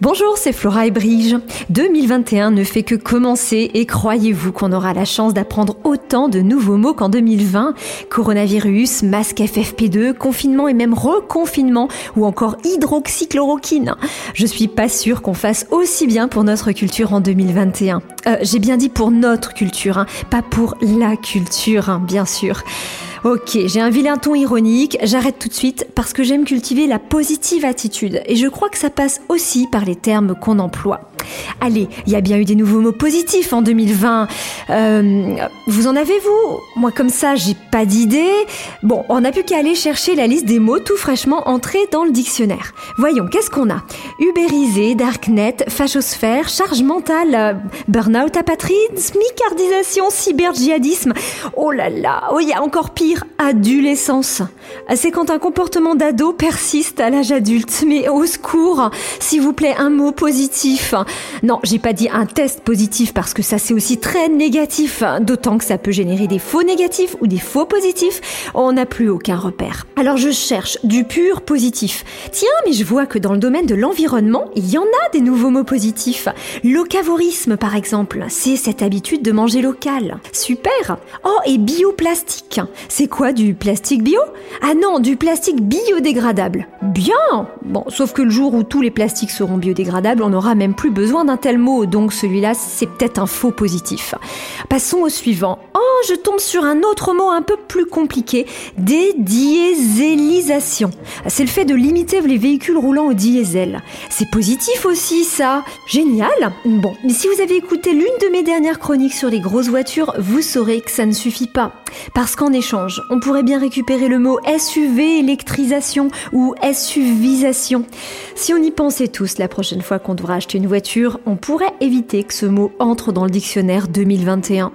Bonjour, c'est Flora et Brige. 2021 ne fait que commencer et croyez-vous qu'on aura la chance d'apprendre autant de nouveaux mots qu'en 2020 Coronavirus, masque FFP2, confinement et même reconfinement ou encore hydroxychloroquine. Je suis pas sûre qu'on fasse aussi bien pour notre culture en 2021. Euh, J'ai bien dit pour notre culture, hein, pas pour la culture, hein, bien sûr. Ok, j'ai un vilain ton ironique, j'arrête tout de suite parce que j'aime cultiver la positive attitude et je crois que ça passe aussi par les termes qu'on emploie. Allez, il y a bien eu des nouveaux mots positifs en 2020. Euh, vous en avez-vous Moi comme ça, j'ai pas d'idée. Bon, on n'a plus qu'à aller chercher la liste des mots tout fraîchement entrés dans le dictionnaire. Voyons, qu'est-ce qu'on a? Uberisé, darknet, fachosphère, charge mentale, euh, burn-out apatride, smicardisation, cyber-djihadisme. Oh là là, oh il y a encore pire, adolescence. C'est quand un comportement d'ado persiste à l'âge adulte. Mais au secours, s'il vous plaît, un mot positif. Non, j'ai pas dit un test positif parce que ça c'est aussi très négatif, d'autant que ça peut générer des faux négatifs ou des faux positifs. On n'a plus aucun repère. Alors je cherche du pur positif. Tiens, mais je vois que dans le domaine de l'environnement, il y en a des nouveaux mots positifs. Locavorisme par exemple, c'est cette habitude de manger local. Super. Oh, et bioplastique. C'est quoi du plastique bio? Ah non, du plastique biodégradable. Bien. Bon, sauf que le jour où tous les plastiques seront biodégradables, on n'aura même plus d'un tel mot, donc celui-là, c'est peut-être un faux positif. Passons au suivant. Oh, je tombe sur un autre mot un peu plus compliqué, dédiésélisation. C'est le fait de limiter les véhicules roulant au diesel. C'est positif aussi, ça. Génial. Bon, mais si vous avez écouté l'une de mes dernières chroniques sur les grosses voitures, vous saurez que ça ne suffit pas. Parce qu'en échange, on pourrait bien récupérer le mot SUV électrisation ou SUVisation. Si on y pensait tous la prochaine fois qu'on devra acheter une voiture, on pourrait éviter que ce mot entre dans le dictionnaire 2021.